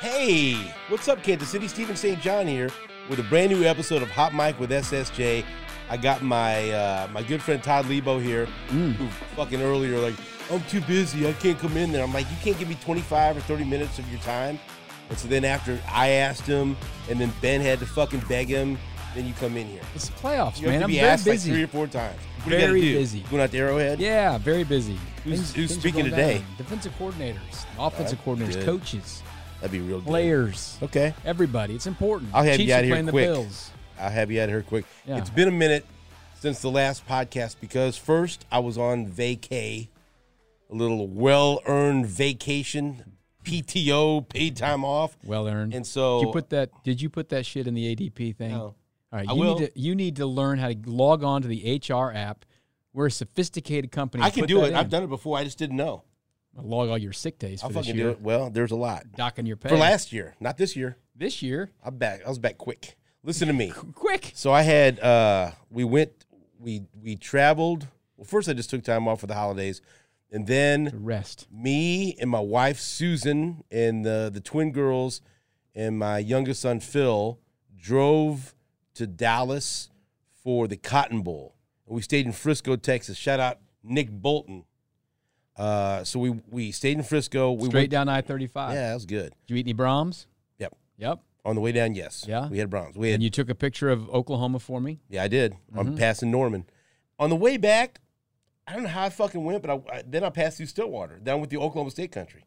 Hey, what's up, Kansas City? Steven St. John here with a brand new episode of Hot Mic with SSJ. I got my uh, my good friend Todd Leabo here, who fucking earlier like, I'm too busy, I can't come in there. I'm like, you can't give me 25 or 30 minutes of your time. And so then after I asked him, and then Ben had to fucking beg him, then you come in here. It's playoffs, You man. I'm very busy. like three or four times. What Very busy. Going out to Arrowhead? yeah, very busy. Who's- who's are speaking today? down. Defensive coordinators, offensive coordinators, good. coaches, That'd be real good. players, Okay. everybody. It's important. I'll have Chiefs you out here quick. the Bills. I'll have you out here quick. Yeah. It's been a minute since the last podcast because first I was on vacay, a little well earned vacation, PTO, paid time off. Well earned. And so did you put that? Did you put that shit in the ADP thing? No. All right, I you will. need to you need to learn how to log on to the HR app. We're a sophisticated company. I can do it. in. I've done it before. I just didn't know. Log all your sick days I'll fucking year. do it. Well, there's a lot. Docking your pay For last year, not this year. this year. I'm back. I was back quick. Listen to me. Quick. So I had uh we went we we traveled. Well, first I just took time off for the holidays. And then Rest. me and my wife Susan and the the twin girls and my youngest son Phil drove to Dallas for the Cotton Bowl. And we stayed in Frisco, Texas. Shout out Nick Bolton. Uh, so we we stayed in Frisco. We Straight went, down I thirty five. Yeah, that was good. Did you eat any Braum's? Yep. Yep. On the way down, yes. Yeah? We had Braum's. We had And you took a picture of Oklahoma for me. Yeah, I did. Mm-hmm. I'm passing Norman. On the way back, I don't know how I fucking went, but I, I then I passed through Stillwater down with the Oklahoma State country.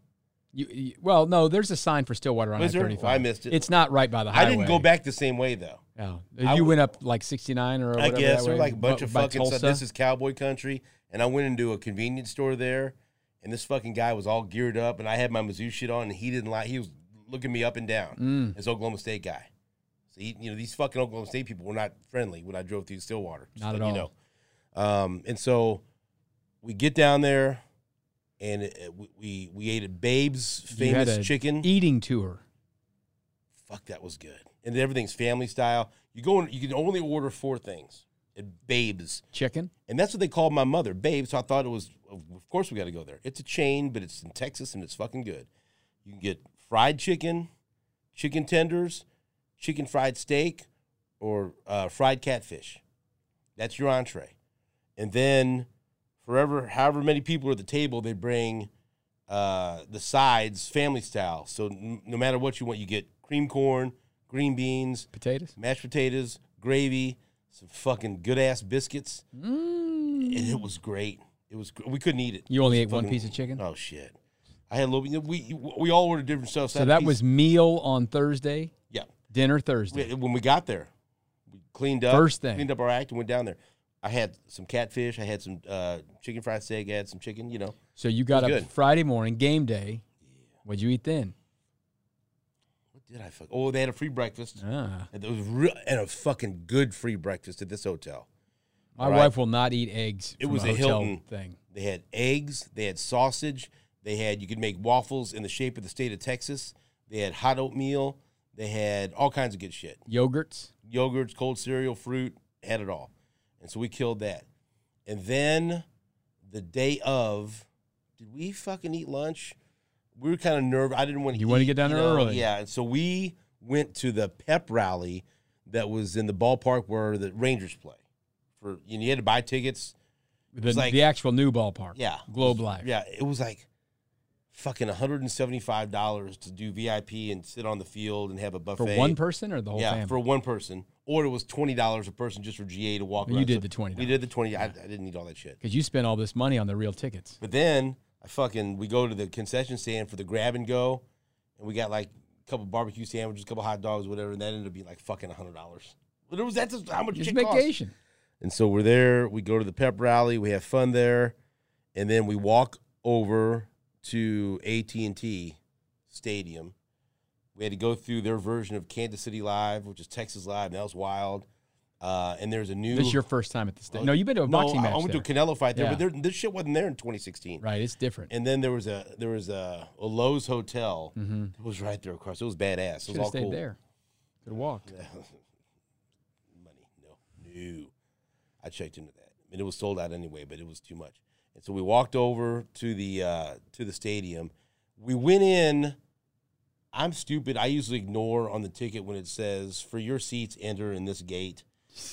You, you- well, no, there's a sign for Stillwater on I thirty Well, I missed it. It's not right by the highway. I didn't go back the same way though. Oh. You w- went up like sixty nine or whatever. I guess or like a bunch bu- of fucking stuff. This is cowboy country, and I went into a convenience store there, and this fucking guy was all geared up, and I had my Mizzou shit on, and he didn't like. He was looking me up and down. Mm. This Oklahoma State guy. So he, you know, these fucking Oklahoma State people were not friendly when I drove through Stillwater. Not at all. You know. Um, and so we get down there, and it, it- we- we we ate at Babe's famous chicken. eating tour. Fuck, that was good. And everything's family style. You go, in, you can only order four things at Babe's. Chicken. And that's what they called my mother, Babe. So I thought it was, of course, we got to go there. It's a chain, but it's in Texas and it's fucking good. You can get fried chicken, chicken tenders, chicken fried steak, or uh, fried catfish. That's your entree. And then, forever, however many people are at the table, they bring uh, the sides family style. So n- no matter what you want, you get cream corn, green beans, Potatoes. mashed potatoes, gravy, some fucking good ass biscuits, Mm. and it was great. It was we couldn't eat it. You only It ate was one piece of chicken. Oh shit! I had a little. We we all ordered different stuff. So that was meal on Thursday, yeah. dinner We- Thursday. when we got there, we cleaned up First thing. cleaned up our act and went down there. I had some catfish. I had some uh, chicken fried steak. I had some chicken. You know, So you got up good. Friday morning, game day. What'd you eat then? Did I fuck? Oh, they had a free breakfast. Ah, And it was real and a fucking good free breakfast at this hotel. my right. wife will not eat eggs. It was a hotel Hilton. thing. They had eggs. They had sausage. They had you could make waffles in the shape of the state of Texas. They had hot oatmeal. They had all kinds of good shit. Yogurts. Yogurts, cold cereal, fruit, had it all. And so we killed that. And then the day of, did we fucking eat lunch? We were kind of nervous. I didn't want to. You wanna get down you there know? early. Yeah. And so we went to the pep rally that was in the ballpark where the Rangers play. For you, know, you had to buy tickets. The, like- the actual new ballpark. Yeah. Globe Life. Yeah, it was like fucking $175 to do VIP and sit on the field and have a buffet For one person or the whole yeah, family? for one person. Or it was $20 a person just for GA to walk you around. did So the $20. We did the 20 I, I didn't need all that shit. Because you spent all this money on the real tickets. But then I fucking we go to the concession stand for the grab and go and we got like a couple barbecue sandwiches, a couple hot dogs, whatever, and that ended up being like fucking $100. But it was that's how much It's shit cost. vacation. And so we're there. We go to the pep rally. We have fun there, and then we walk over to AT and T Stadium. We had to go through their version of Kansas City Live, which is Texas Live, and that was wild. Uh, and there's a new. This is your first time at the state. No, you've been to a no, boxing I- match I went there. to a Canelo fight there, Yeah. but there, this shit wasn't there in 2016. right, it's different. And then there was a there was a, a Loews hotel. It was right there across. It was badass. It was Should have all stayed cool. there. Could have walked. money. No, no. I checked into that. I mean, it was sold out anyway, but it was too much. And so we walked over to the uh, to the stadium. We went in I'm stupid. I usually ignore on the ticket when it says for your seats enter in this gate.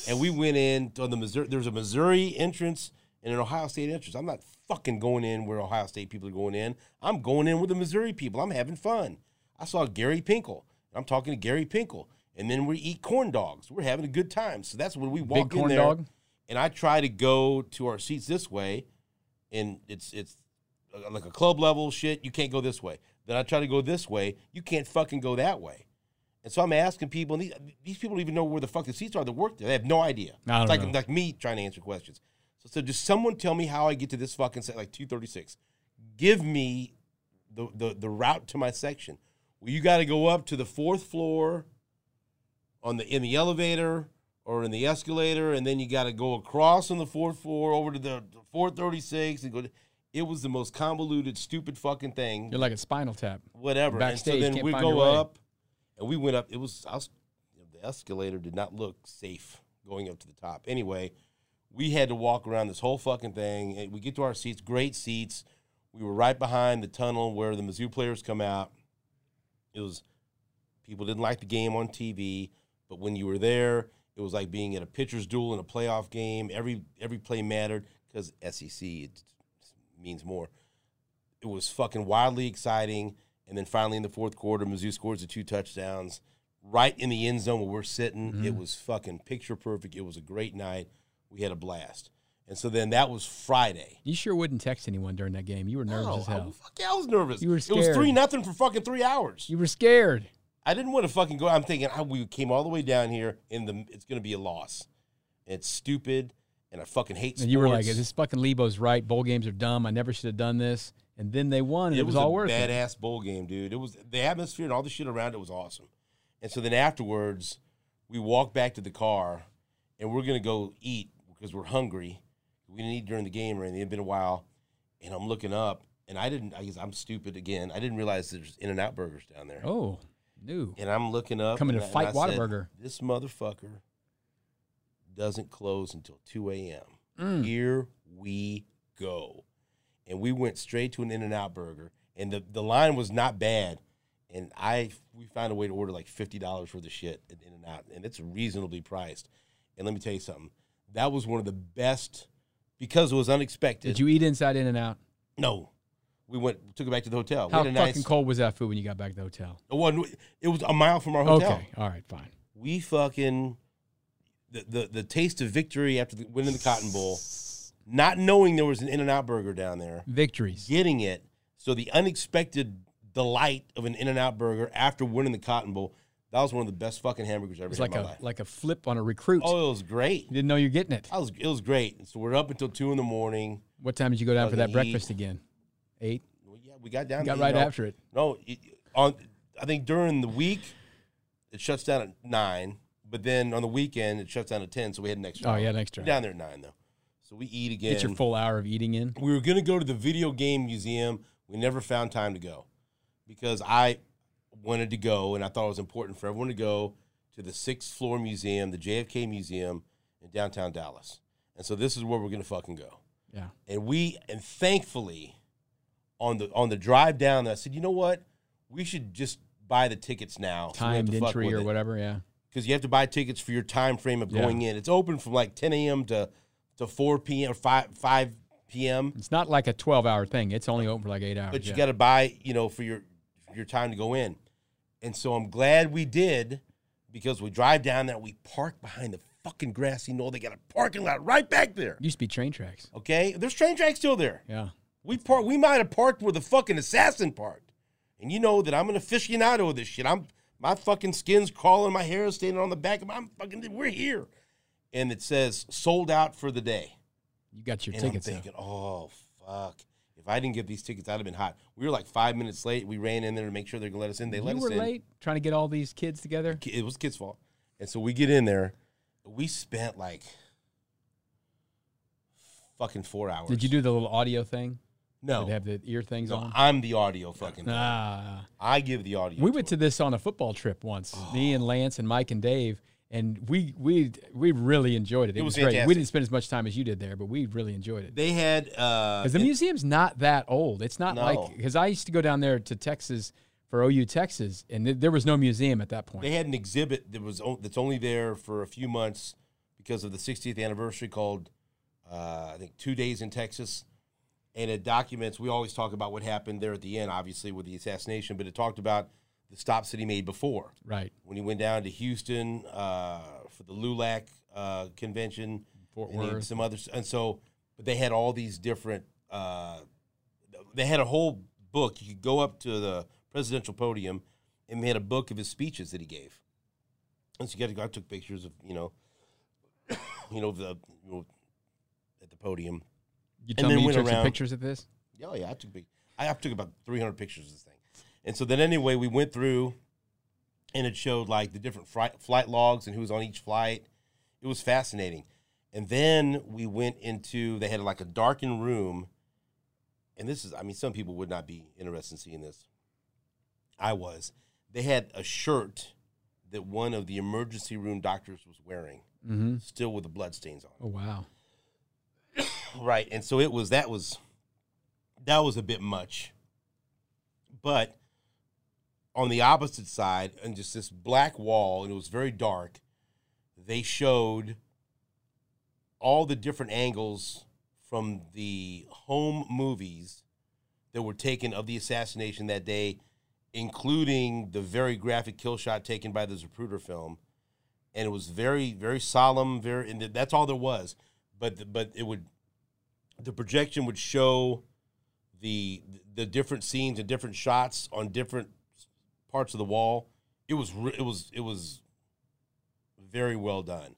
And we went in on the Missouri. There's a Missouri entrance and an Ohio State entrance. I'm not fucking going in where Ohio State people are going in. I'm going in with the Missouri people. I'm having fun. I saw Gary Pinkel. I'm talking to Gary Pinkel, and then we eat corn dogs. We're having a good time. So that's when we walk corn in there. dog? And I try to go to our seats this way, and it's it's like a club level shit. You can't go this way. Then I try to go this way. You can't fucking go that way. And so I'm asking people, and these, these people don't even know where the fuck the seats are that work there. They have no idea. I it's like know. like me trying to answer questions. So so just someone tell me how I get to this fucking set like 236. Give me the the the route to my section. Well, you got to go up to the fourth floor on the in the elevator or in the escalator, and then you got to go across on the fourth floor over to the 436 and go. To, it was the most convoluted, stupid fucking thing You're like a Spinal Tap. whatever. Backstage, and so then we go up, and we went up. It was was, the escalator did not look safe going up to the top. Anyway, we had to walk around this whole fucking thing. and We get to our seats, great seats. We were right behind the tunnel where the Mizzou players come out. It was people didn't like the game on TV, but when you were there, it was like being at a pitcher's duel in a playoff game. Every every play mattered because SEC it means more it was fucking wildly exciting. And then finally in the fourth quarter, Mizzou scores the two touchdowns right in the end zone where we're sitting. It mm-hmm. was fucking picture perfect. It was a great night. We had a blast. And so then that was Friday. You sure wouldn't text anyone during that game. You were nervous No, as I, hell. fuck yeah, I was nervous. You were scared. It was three nothing for fucking three hours. You were scared. I didn't want to fucking go. I'm thinking oh, we came all the way down here, and the it's going to be a loss. It's stupid, and I fucking hate. And you were like, "This fucking Leabo's right. Bowl games are dumb. I never should have done this." And then they won, and it, was, was, all a worth it. badass bowl game, dude. It was the atmosphere and all the shit around it was awesome. And so then afterwards, we walk back to the car, and we're gonna go eat because we're hungry. We didn't eat during the game or anything. It's been a while, and I'm looking up, and I didn't. I guess I'm stupid again. I didn't realize there's In-N-Out burgers down there. Oh, new. And I'm looking up, Coming and to I- fight and I said, Whataburger. This motherfucker doesn't close until 2 a.m. Mm. Here we go. And we went straight to an In-N-Out burger. And the, the line was not bad. And I we found a way to order like fifty dollars for the shit at In-N-Out. And it's reasonably priced. And let me tell you something. That was one of the best because it was unexpected. Did you eat inside In-N-Out? No. We went took it back to the hotel. We How fucking nice cold was that food when you got back to the hotel? it wasn't- it was a mile from our hotel. Okay, all right, fine. we fucking the, the the taste of victory after the, winning the Cotton Bowl, not knowing there was an In-N-Out burger down there, Victories. getting it. So the unexpected delight of an In-N-Out burger after winning the Cotton Bowl, that was one of the best fucking hamburgers I ever It's had like a life. like a flip on a recruit. oh, it was great. You didn't know you're getting it. I was it was great. So we're up until two in the morning. What time did you go down for that Fucking breakfast eat. again? Eight. Well, yeah, we got down. Got right know, after it. No, it, on I think during the week it shuts down at nine, but then on the weekend it shuts down at ten. So we had an extra. Oh, yeah, an extra down there at nine though, so we eat again. Get your full hour of eating in. we were gonna go to the video game museum. We never found time to go because I wanted to go, and I thought it was important for everyone to go to the sixth floor museum, the JFK Museum in downtown Dallas. And so this is where we're gonna fucking go Yeah. and we and thankfully on the on the drive down I said, you know what, we should just buy the tickets now. so Timed fuck entry or it. whatever. Yeah. because you have to buy tickets for your time frame of Yeah. going in. It's open from like 10 a.m. to to 4 p.m. or 5 5 p.m. It's not like a 12 hour thing. It's only open for like eight hours. But you yeah. got to buy, you know, for your your time to go in. And so I'm glad we did because we drive down there. We park behind the fucking grassy knoll. They got a parking lot right back there. Used to be train tracks. Okay, there's train tracks still there. Yeah. We park. We might have parked where the fucking assassin parked. And you know that I'm an aficionado of this shit. I'm my fucking skin's crawling, my hair is standing on the back of my I'm fucking. We're here, and it says sold out for the day. You got your And tickets. I'm thinking, oh fuck. If I didn't get these tickets, I'd have been hot. We were like five minutes late. We ran in there to make sure they're gonna let us in. They let you us were in. late trying to get all these kids together. It was kids' fault. And so we get in there. We spent like fucking four hours. Did you do the little audio thing? No. Did have the ear things no, on? I'm the audio fucking. guy. Ah. I give the audio. We went to this on a football trip once. Me and Lance and Mike and Dave, and we we we really enjoyed it. It, It was was, great. We didn't spend as much time as you did there, but we really enjoyed it. They had uh, Because the it- museum's not that old. It's not No. like because I used to go down there to Texas for OU Texas, and th- there was no museum at that point. They had an exhibit that was o- that's only there for a few months because of the 60th anniversary called uh, I think Two Days in Texas, and it documents. We always talk about what happened there at the end, obviously with the assassination, but it talked about the stops that he made before right. when he went down to Houston uh, for the LULAC uh, convention, Fort and Worth. some others, and so but they had all these different. Uh, they had a whole book. You could go up to the presidential podium, and they had a book of his speeches that he gave. And so you got to go. I took pictures of you know, you know the you know, at the podium. You tell me you took around- pictures of this? Oh yeah, I took big. I took about 300 pictures of this thing, and so then anyway, we went through, and it showed like the different flight, flight logs and who was on each flight. It was fascinating, and then we went into. They had like a darkened room, and this is. I mean, some people would not be interested in seeing this. I was. They had a shirt that one of the emergency room doctors was wearing, Mm-hmm. still with the bloodstains on. it. Oh wow. Right. And so it was that was that was a bit much. But on the opposite side, and just this black wall, and it was very dark, they showed all the different angles from the home movies that were taken of the assassination that day, including the very graphic kill shot taken by the Zapruder film. And it was very, very solemn, very, and that's all there was. But, but it would, the projection would show the the different scenes and different shots on different parts of the wall. It was it was it was very well done,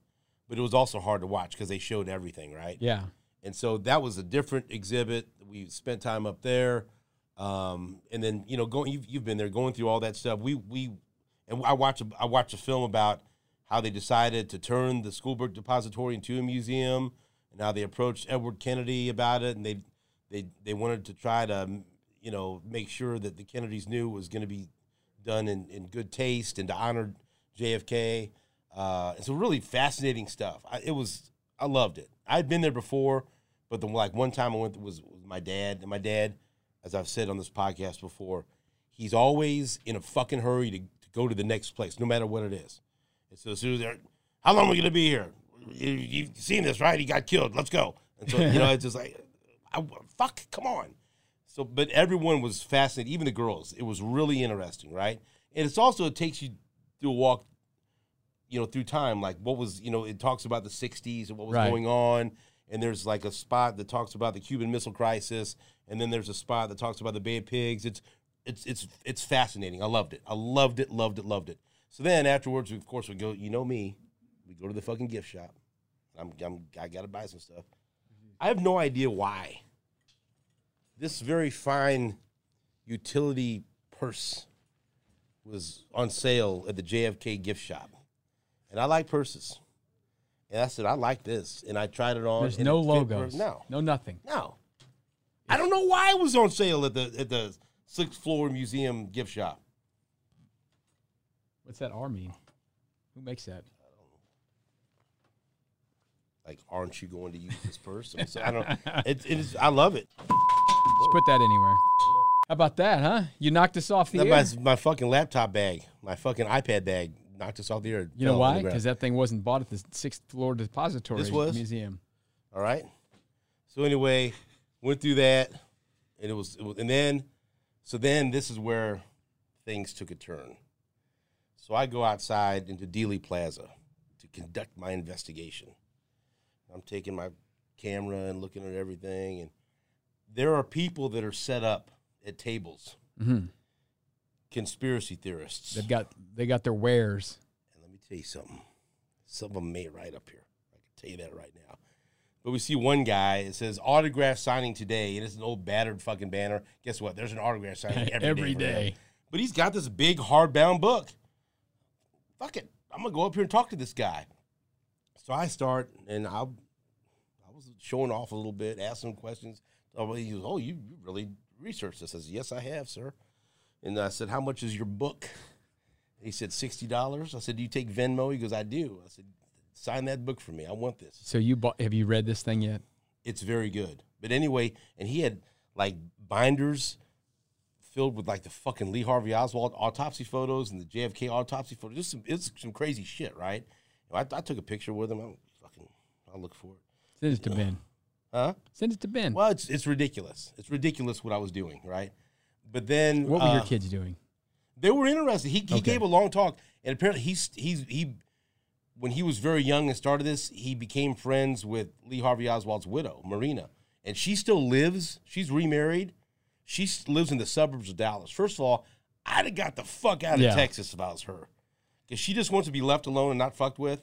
but it was also hard to watch because they showed everything, right? Yeah. And so that was a different exhibit. We spent time up there, um, and then you know going you've, you've been there going through all that stuff. We we and I watched a, I watched a film about how they decided to turn the School Book Depository into a museum, and how they approached Edward Kennedy about it, and they they they wanted to try to you know make sure that the Kennedys knew it was going to be done in, in good taste and to honor JFK. Uh, it's a really fascinating stuff. I, it was I loved it. I'd been there before, but the like one time I went was with my dad, and my dad, as I've said on this podcast before, he's always in a fucking hurry to, to go to the next place, no matter what it is. And so as soon as they're, how long are we gonna be here? You, you've seen this, right? He got killed. Let's go. And so you know, it's just like, I, fuck, come on. So, but everyone was fascinated, even the girls. It was really interesting, right? And it's also it takes you through a walk, you know, through time. Like what was, you know, it talks about the '60s and what was Right. going on. And there's like a spot that talks about the Cuban Missile Crisis, and then there's a spot that talks about the Bay of Pigs. It's it's it's it's fascinating. I loved it. I loved it. Loved it. Loved it. So then afterwards, we, of course, we go. You know me, we go to the fucking gift shop. I'm, I'm I got to buy some stuff. I have no idea why. This very fine utility purse was on sale at the JFK gift shop, and I like purses. And I said, I like this, and I tried it on. There's no logos. No, No nothing. no. I don't know why it was on sale at the at the sixth floor museum gift shop. What's that R mean? Who makes that? Like, aren't you going to use this purse? I don't. It, it is. I love it. Just put that anywhere. How about that, huh? You knocked us off the That air. my, my fucking laptop bag, my fucking iPad bag, knocked us off the air. You know why? Because that thing wasn't bought at the sixth floor depository This was? museum. All right. So anyway, went through that, and it was, it was, and then, so then this is where things took a turn. So I go outside into Dealey Plaza to conduct my investigation. I'm taking my camera and looking at everything, and there are people that are set up at tables, hmm conspiracy theorists. They've got they got their wares. And let me tell you something. Some of them may right up here. I can tell you that right now. But we see one guy. It says autograph signing today. It is an old battered fucking banner. Guess what? There's an autograph signing every, Every day. day. But he's got this big hardbound book. Fuck it. I'm gonna go up here and talk to this guy. So I start, and I, I was showing off a little bit, some questions. Oh, he goes, "Oh, you, really researched this?" I said, "Yes, I have, sir." And I said, "How much is your book?" He said, 60 dollars. I said, "Do you take Venmo?" He goes, "I do." I said, "Sign that book for me. I want this." So you bought? Have you read this thing yet? It's very good. But anyway, and he had like binders filled with like the fucking Lee Harvey Oswald autopsy photos and the JFK autopsy photos. Just some, it's some crazy shit, right? I, I took a picture with him. I'm fucking, I'll look for it. Send it to Ben. Huh? Send it to Ben. Well, it's it's ridiculous. It's ridiculous what I was doing, right? But then What were your uh, kids doing? They were interested. He, he Okay. gave a long talk, and apparently he's he's he when he was very young and started this, he became friends with Lee Harvey Oswald's widow, Marina, and she still lives. She's remarried. She lives in the suburbs of Dallas. First of all, I'd have got the fuck out of Yeah. Texas if I was her, because she just wants to be left alone and not fucked with.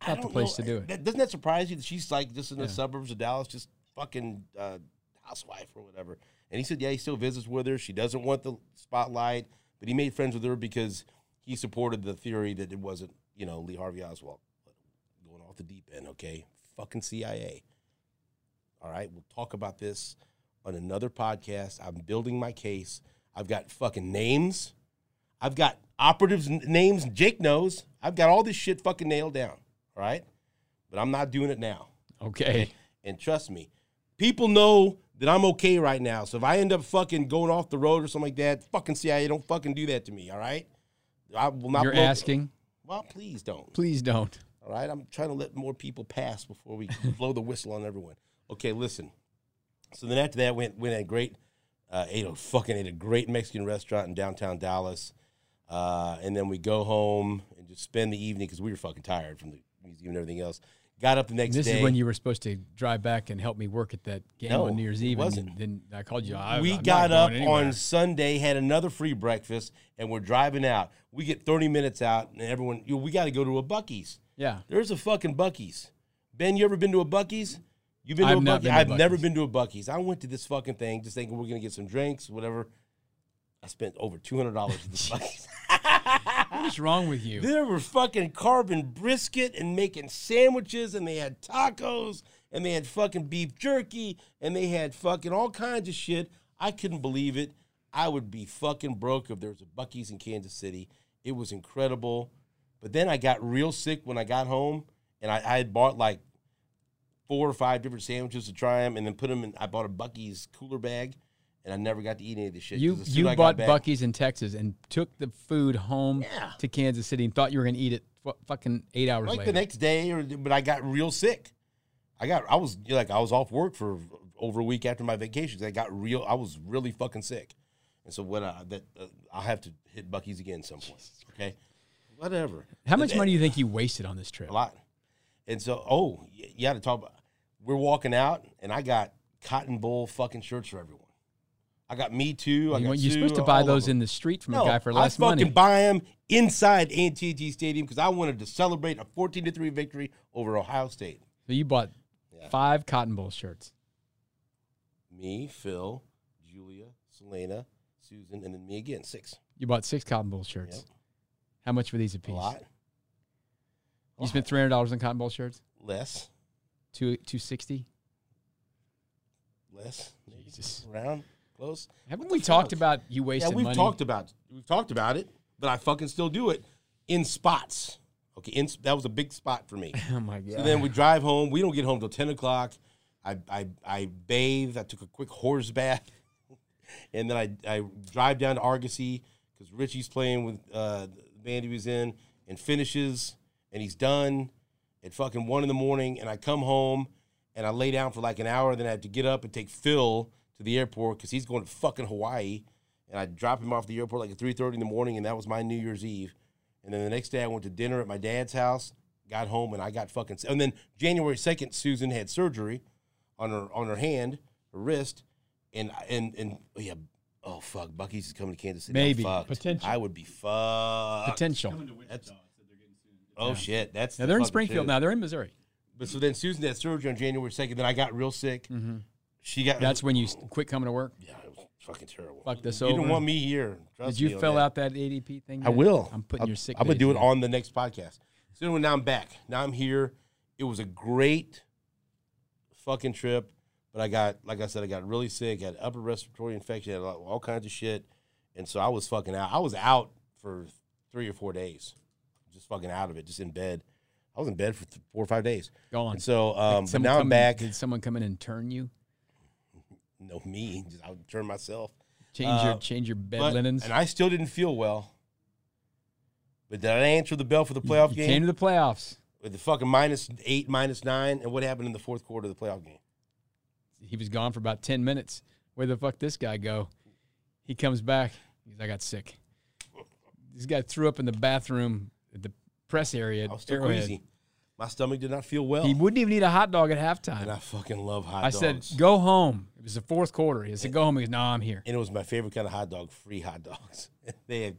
I Not the place to do it. That- doesn't that surprise you that she's like just in the Yeah. suburbs of Dallas, just fucking uh, housewife or whatever? And he said, yeah, he still visits with her. She doesn't want the spotlight, but he made friends with her because he supported the theory that it wasn't, you know, Lee Harvey Oswald. Going off the deep end, okay? Fucking CIA. All right, we'll talk about this on another podcast. I'm building my case. I've got fucking names. I've got operatives' names. Jake knows. I've got all this shit fucking nailed down. All right, but I'm not doing it now. Okay. And trust me, people know that I'm okay right now. So if I end up fucking going off the road or something like that, fucking CIA, don't fucking do that to me. All right, I will not. You're blow- asking. Well, please don't. Please don't. All right, I'm trying to let more people pass before we blow the whistle on everyone. Okay, listen. So then after that, went went at a great, uh, ate a fucking ate a great Mexican restaurant in downtown Dallas, uh, and then we go home and just spend the evening because we were fucking tired from the museum and everything else. Got up the next This day. This is when you were supposed to drive back and help me work at that game No, on New Year's Eve. wasn't. And then I called you. I, we I'm got up on Sunday, had another free breakfast, and we're driving out. We get 30 minutes out, and everyone, you know, we got to go to a Buc-ee's. Yeah. There's a fucking Buc-ee's. Ben, you ever been to a Buc-ee's? You've been to I've a Buc-ee's? to I've never been to a Buc-ee's. I went to this fucking thing just thinking we're gonna get some drinks, whatever. I spent over two hundred dollars at this Buc-ee's. What's wrong with you? There were fucking carving brisket and making sandwiches, and they had tacos, and they had fucking beef jerky, and they had fucking all kinds of shit. I couldn't believe it. I would be fucking broke if there was a Buc-ee's in Kansas City. It was incredible. But then I got real sick when I got home, and I, I had bought like four or five different sandwiches to try them, and then put them in. I bought a Buc-ee's cooler bag, and I never got to eat any of this shit. You you as I got bought back- Buc-ee's in Texas and took the food home Yeah. to Kansas City and thought you were going to eat it fu- fucking eight hours like later. the next day or but i got real sick i got i was like i was off work for over a week after my vacation i got real i was really fucking sick and so when i that uh, i'll have to hit buc-ee's again some point okay whatever How much And- money do you think you wasted on this trip? a lot and so oh y- you had to talk about we're walking out and i got cotton bowl fucking shirts for everyone i got me too I you, got you're supposed to buy those in the street from no, a guy for less money. I fucking money. buy them inside AT&T Stadium because I wanted to celebrate a 14 to 3 victory over Ohio State. so you bought Yeah. five Cotton Bowl shirts. Me, Phil, Julia, Selena, Susan, and then me again. Six. You bought six Cotton Bowl shirts. Yep. How much were these a A lot. You spent three hundred dollars on Cotton Bowl shirts. Less. Two two sixty. Less. Jesus. Around. Close. Haven't we talked fuck? about you wasting yeah, we've money? talked about we've talked about it, but I fucking still do it in spots. Okay, in, that was a big spot for me. oh my god. So then we drive home. We don't get home till ten o'clock. I I, I bathe. I took a quick horse bath, and then I, I drive down to Argosy because Richie's playing with uh, the band he was in, and finishes, and he's done at fucking one in the morning. And I come home and I lay down for like an hour. Then I have to get up and take Phil to the airport because he's going to fucking Hawaii. And I drop him off the airport like at three thirty in the morning, and that was my New Year's Eve. And then the next day I went to dinner at my dad's house, got home, and I got fucking. And then January second, Susan had surgery on her on her hand, her wrist, and and and oh yeah, oh fuck, Buc-ee's is coming to Kansas City. I'm Maybe. fucked. Potential. I would be fucked. potential. That's, oh shit, that's Now the they're in Springfield shit. now. They're in Missouri. But so then Susan had surgery on January second. Then I got real sick. Mm-hmm. She got. That's when you quit coming to work. yeah, it was fucking terrible. Fuck this over. you over. didn't want me here. Trust Did you me fill out that ADP thing? I will. I'm putting I'm- your sick. I'm gonna do it in. on the next podcast. So anyway, now I'm back. Now I'm here. It was a great fucking trip, but I got, like I said, I got really sick. Had upper respiratory infection. Had all kinds of shit, and so I was fucking out. I was out for three or four days, just fucking out of it, just in bed. I was in bed for four or five days. Gone. And so, um, but now I'm in- back. Did someone come in and turn you? No, me. Just, I would turn myself. Change your Uh, change your bed But- linens. and I still didn't feel well. But did I answer the bell for the You- playoff you game came to the playoffs. with the fucking minus eight, minus nine, and what happened in the fourth quarter of the playoff game? He was gone for about ten minutes. Where the fuck this guy go? He comes back. He's I got sick. This guy threw up in the bathroom at the press area. I was still Arrowhead. queasy. My stomach did not feel well, He wouldn't even eat a hot dog at halftime. and. I fucking love hot I dogs. I said, "Go home." It was the fourth quarter. He said, "Go home." He goes, "No, I'm here." and it was my favorite kind of hot dog, free hot dogs. they had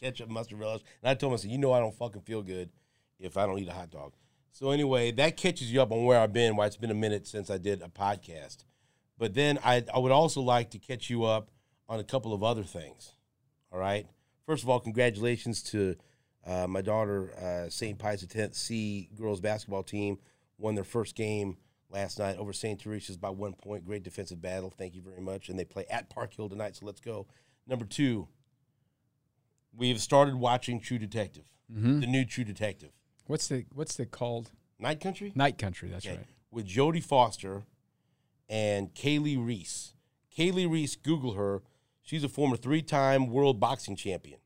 ketchup, mustard, relish. And I told him, I said, you know, I don't fucking feel good if I don't eat a hot dog. So anyway, that catches you up on where I've been. Why it's been a minute since I did a podcast. But then I, I would also like to catch you up on a couple of other things. All right. First of all, congratulations to uh, my daughter, uh, St. Pius X C girls basketball team won their first game last night over St. Teresa's by one point. Great defensive battle. Thank you very much. And they play at Park Hill tonight, so let's go. Number two, we've started watching True Detective, Mhm. the new True Detective. What's the what's the called? Night Country? Night Country. That's Okay. right. With Jodie Foster and Kali Reis. Kali Reis, Google her. She's a former three time world boxing champion.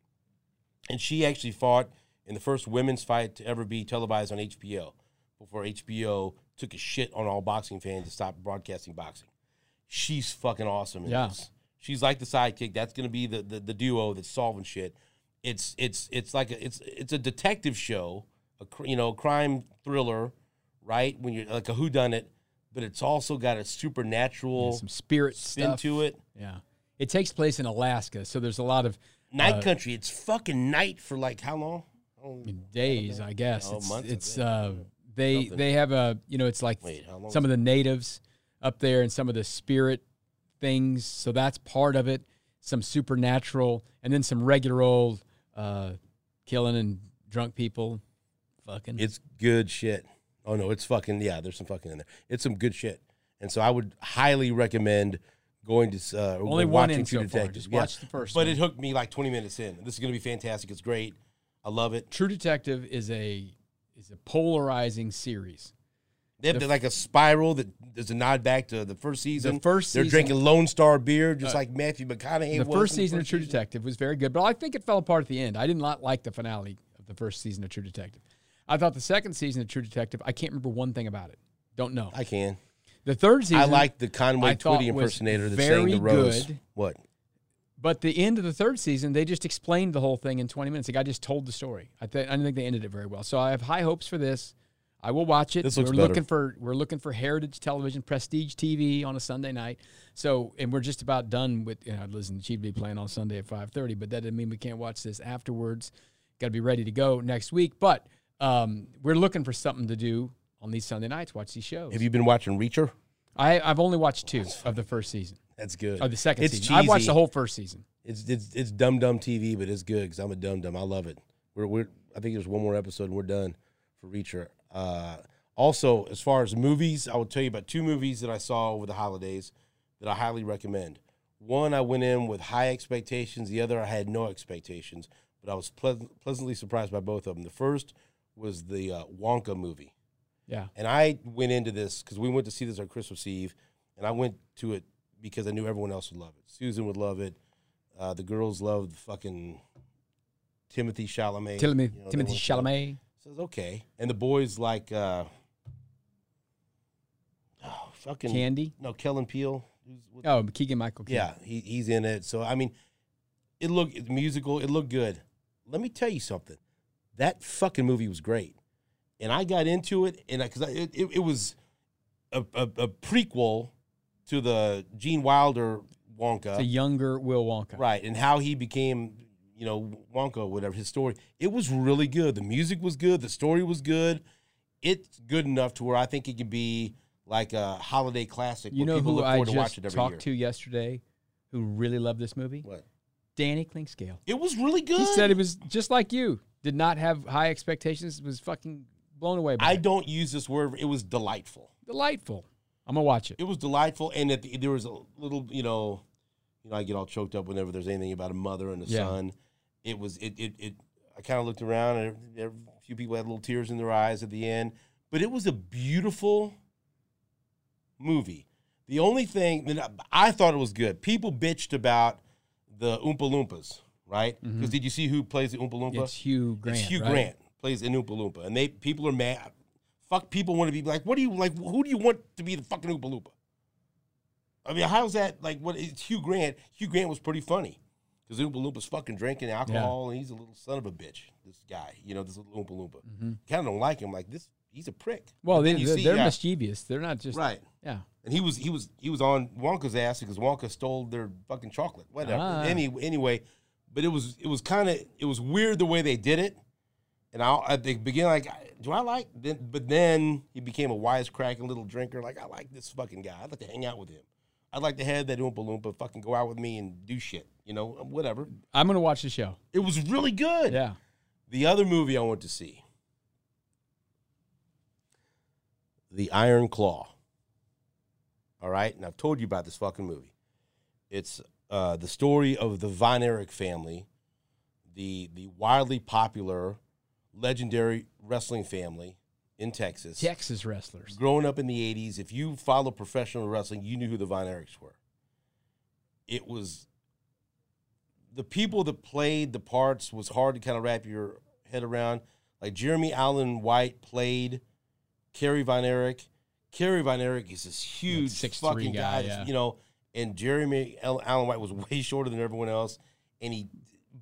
And she actually fought in the first women's fight to ever be televised on HBO before HBO took a shit on all boxing fans to stop broadcasting boxing. She's fucking awesome in Yeah. this. She's like the sidekick. That's gonna be the, the, the duo that's solving shit. It's it's it's like a it's it's a detective show, a cr- you know crime thriller, right? When you're like a whodunit, but it's also got a supernatural Some spirit spin stuff. to it. Yeah. It takes place in Alaska, so there's a lot of Night Uh, country. It's fucking night for like how long? Oh, days, I guess. Oh, it's months, it's uh they Something. they have a you know it's like Wait, some of the natives up there and some of the spirit things. So that's part of it. Some supernatural, and then some regular old uh, killing and drunk people, fucking. It's good shit. Oh no, it's fucking yeah. There's some fucking in there. It's some good shit, and so I would highly recommend going to uh, Only one in True so far. Detective. Just Yeah. watch the first But one. it hooked me like 20 minutes in. This is gonna be fantastic. It's great. I love it. True Detective is a is a polarizing series. They have The like a spiral that there's a nod back to the first season. first they're season- drinking Lone Star beer, just Uh, like Matthew McConaughey. the first season of first True season. Detective was very good, but I think it fell apart at the end. I did not like the finale of the first season of True Detective. I thought the second season of True Detective, I can't remember one thing about it. Don't know. I can. The third season, I like the Conway I Twitty impersonator that's very saying the rose. good. What? but the end of the third season, they just explained the whole thing in 20 minutes. The guy just told the story. I, th- I don't think they ended it very well. So I have high hopes for this. I will watch it. This looks we're better. looking for we're looking for Heritage Television, Prestige TV on a Sunday night. So and we're just about done with. You know, listen, she'd be playing on Sunday at 5:30, but that doesn't mean we can't watch this afterwards. Got to be ready to go next week. But um, we're looking for something to do on these Sunday nights. Watch these shows. Have you been watching Reacher? I I've only watched two of the first season. That's good. Or the second It's season. I watched the whole first season. It's it's it's dumb dumb TV, but it's good because I'm a dumb dumb. I love it. We're we're I think there's one more episode and we're done for Reacher. Uh, also, as far as movies, I will tell you about two movies that I saw over the holidays that I highly recommend. One I went in with high expectations. The other I had no expectations, but I was pleasant, pleasantly surprised by both of them. The first was the uh, Wonka movie. Yeah. And I went into this because we went to see this on Christmas Eve, and I went to it because I knew everyone else would love it. Susan would love it. Uh, the girls loved fucking Timothée Chalamet. Timothy, You know, Timothée Chalamet. Says okay, and the boys like uh, oh, fucking Candy. no Kellen Peele. Oh, Keegan Michael Key. yeah, he, he's in it. So I mean, it looked musical. It looked good. Let me tell you something. That fucking movie was great, and I got into it, and because it, it, it was a, a, a prequel to the Gene Wilder Wonka, a younger Will Wonka. right? And how he became, you know, Wonka, or whatever his story. It was really good. The music was good. The story was good. It's good enough to where I think it could be like a holiday classic. You know people who look I to just it every talked year. to yesterday who really loved this movie? What? Danny Klingscale. It was really good. He said it was just like you. Did not have high expectations. Was fucking blown away by I it. don't use this word. It was delightful. Delightful. I'm gonna watch it. It was delightful, and at the, there was a little, you know, you know, I get all choked up whenever there's anything about a mother and a Yeah. son. It was it it, it I kind of looked around, and a few people had little tears in their eyes at the end, but it was a beautiful movie. The only thing that I, I thought it was good. People bitched about the Oompa Loompas, right? Mm-hmm. Because did you see who plays the Oompa Loompa? It's Hugh Grant. It's Hugh right? Grant plays an Oompa Loompa, and they people are mad. Fuck, people want to be like, what do you like? Who do you want to be the fucking Oompa Loompa? I mean, how's that like? What it's Hugh Grant? Hugh Grant was pretty funny because Oompa Loompa's fucking drinking alcohol, and he's a little son of a bitch. This guy, you know, this little Oompa Loompa. Kind of don't like him. Like this, he's a prick. Mm-hmm. Well, they, then you they're, see- they're yeah, mischievous. They're not just right. Yeah. And he was he was he was on Wonka's ass because Wonka stole their fucking chocolate. Whatever. Ah. Any anyway, but it was it was kind of it was weird the way they did it. And I at the beginning like do I like then but then he became a wisecracking little drinker. Like I like this fucking guy. I'd like to hang out with him. I'd like to have that Oompa Loompa fucking go out with me and do shit. You know, whatever. I'm gonna watch the show. It was really good. Yeah. The other movie I went to see, The Iron Claw. All right, and I've told you about this fucking movie. It's uh, the story of the Von Erich family, the the wildly popular, legendary wrestling family in Texas. Texas wrestlers. Growing up in the '80s, if you follow professional wrestling, you knew who the Von Erichs were. It was the people that played the parts was hard to kind of wrap your head around. Like Jeremy Allen White played Kerry Von Erich. Kerry Von Erich is this huge 6'3" fucking guy, guy, yeah. you know. And Jeremy Allen White was way shorter than everyone else, and he,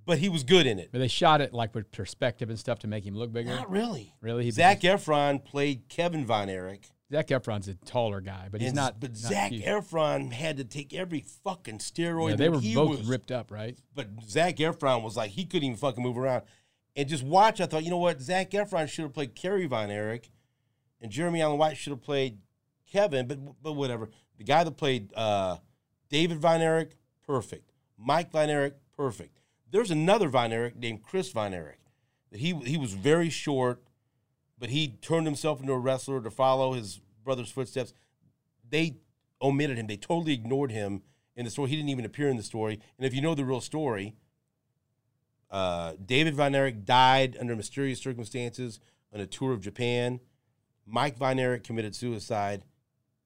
but he was good in it. But they shot it like with perspective and stuff to make him look bigger. Not really. Really? He- Zac Efron played Kevin Von Erich. Zac Efron's a taller guy, but he's And- not. But not Zac huge. Efron had to take every fucking steroid. Yeah, they were both was- ripped up, right? But Zac Efron was like he couldn't even fucking move around. And just watch, I thought, you know what? Zac Efron should have played Kerry Von Erich, and Jeremy Allen White should have played Kevin. But but whatever. The guy that played uh, David Von Erich, perfect. Mike Von Erich, perfect. There's another Von Erich named Chris Von Erich. He he was very short, but he turned himself into a wrestler to follow his brother's footsteps. They omitted him. They totally ignored him in the story. He didn't even appear in the story. And if you know the real story, uh, David Von Erich died under mysterious circumstances on a tour of Japan. Mike Von Erich committed suicide.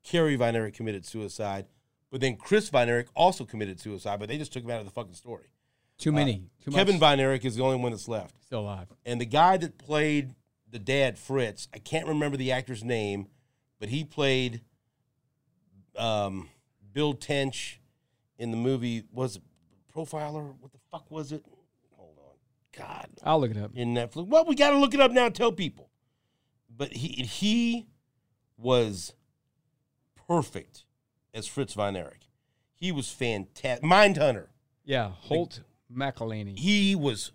Kerry Von Erich committed suicide. But then Chris Von Erich also committed suicide, but they just took him out of the fucking story. Too many. Too Uh, Kevin much. Von Erich is the only one that's left. Still alive. And the guy that played the dad, Fritz, I can't remember the actor's name, but he played um, Bill Tench in the movie. Was it Profiler? What the fuck was it? Hold on. God. I'll look it up. In Netflix. Well, we got to look it up now and tell people. But he he was perfect as Fritz Von Erich. He was fantastic. Mindhunter Yeah, Holt McCallany. he was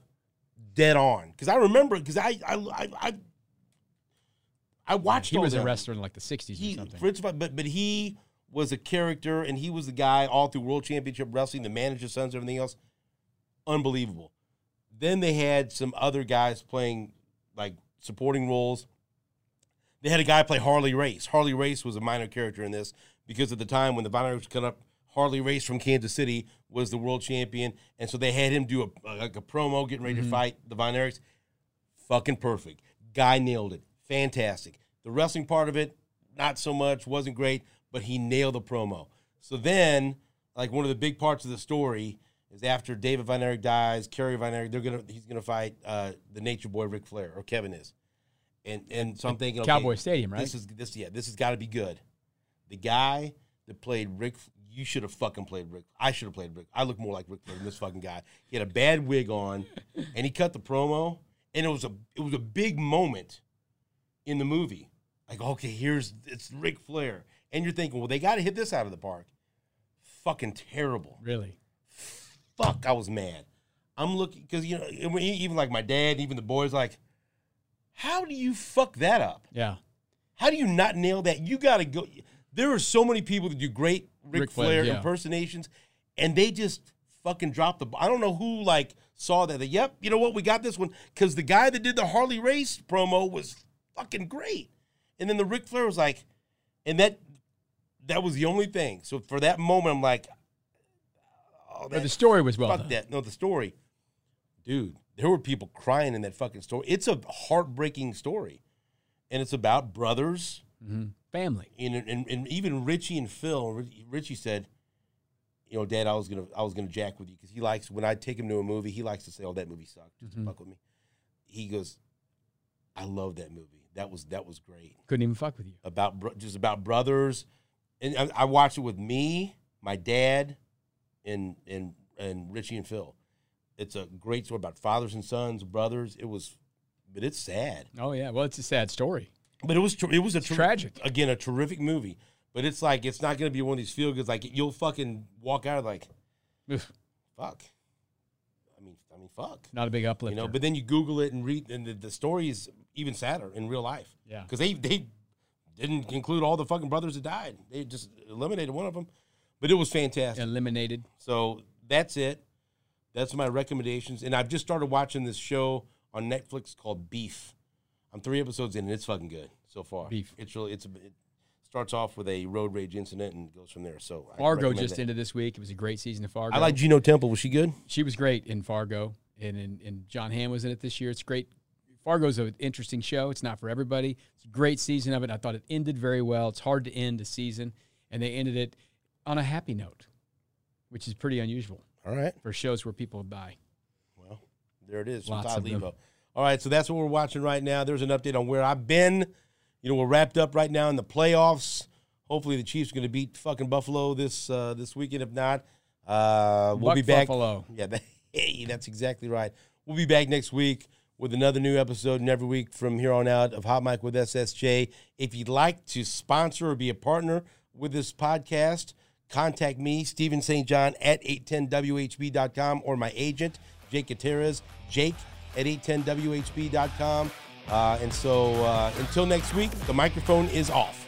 dead on because I remember because I I I I, I watched. He all was a wrestler in like the '60s He, or something. Fritz, but but he was a character and he was the guy all through World Championship Wrestling, the manager, sons, everything else. Unbelievable. Then they had some other guys playing like supporting roles. They had a guy play Harley Race. Harley Race was a minor character in this because at the time when the Erichs cut up, Harley Race from Kansas City was the world champion, and so they had him do a like a promo, getting ready to fight the Von Erichs. Fucking perfect. Guy nailed it. Fantastic. The wrestling part of it, not so much, wasn't great, but he nailed the promo. So then, like one of the big parts of the story is after David Von Erich dies, Kerry Von Erich, they're gonna he's gonna fight uh, the Nature Boy Ric Flair, or Kevin is. And and so I'm thinking, okay, Cowboy Stadium, right? This is this yeah, this has got to be good. The guy that played Rick, you should have fucking played Rick. I should have played Rick. I look more like Ric Flair than this fucking guy. He had a bad wig on, and he cut the promo, and it was a it was a big moment in the movie. Like, okay, here's it's Ric Flair, and you're thinking, well, they got to hit this out of the park. Fucking terrible. really? Fuck, I was mad. I'm looking because you know even like my dad, even the boys, like, how do you fuck that up? Yeah. How do you not nail that? You got to go. There are so many people that do great Ric, Ric Flair, Flair yeah. impersonations, and they just fucking drop the. I don't know who like saw that. That yep, you know what? We got this one because the guy that did the Harley Race promo was fucking great, and then the Ric Flair was like, and that that was the only thing. So for that moment, I'm like, oh, But the story was well fuck done. that. No, the story, dude. There were people crying in that fucking story. It's a heartbreaking story, and it's about brothers mm-hmm. Family. and, and, and even Richie and Phil, Richie said, you know, Dad, I was gonna I was gonna jack with you because he likes when I take him to a movie, he likes to say, "Oh, that movie sucked," just to fuck with me. He goes, "I love that movie. That was that was great Couldn't even fuck with you. about bro- just about brothers." And I, I watched it with me, my dad, and and and Richie and Phil. It's a great story about fathers and sons, brothers. It was, but it's sad. Oh yeah. Well, it's a sad story. But it was tr- it was a ter- tragic. again a terrific movie. But it's like it's not going to be one of these feel goods. Like you'll fucking walk out like, Oof, fuck. I mean, I mean, fuck. Not a big uplifter. You know. But then you Google it and read, and the, the story is even sadder in real life. Yeah. Because they they didn't include all the fucking brothers that died. They just eliminated one of them. But it was fantastic. eliminated. So that's it. That's my recommendations. And I've just started watching this show on Netflix called Beef. I'm three episodes in, and it's fucking good so far. Beef. It's really it's a, it starts off with a road rage incident and goes from there. So Fargo just that. ended this week. It was a great season of Fargo. I like Juno Temple. Was she good? she was great in Fargo, and, and and Jon Hamm was in it this year. It's great. Fargo's an interesting show. It's not for everybody. It's a great season of it. I thought it ended very well. It's hard to end a season, and they ended it on a happy note, which is pretty unusual All right. for shows where people die. Well, there it is. Lots Todd of them. All right, so that's what we're watching right now. There's an update on where I've been. You know, we're wrapped up right now in the playoffs. Hopefully, the Chiefs are going to beat fucking Buffalo this uh, this weekend. If not, uh, we'll Buck be back. Buffalo. Yeah, that, hey, that's exactly right. We'll be back next week with another new episode, and every week from here on out of Hot Mic with SSJ. If you'd like to sponsor or be a partner with this podcast, contact me, Steven St. John at 810WHB.com, or my agent, Jake Gutierrez, Jake at 810WHB.com. Uh, and so uh, until next week, the microphone is off.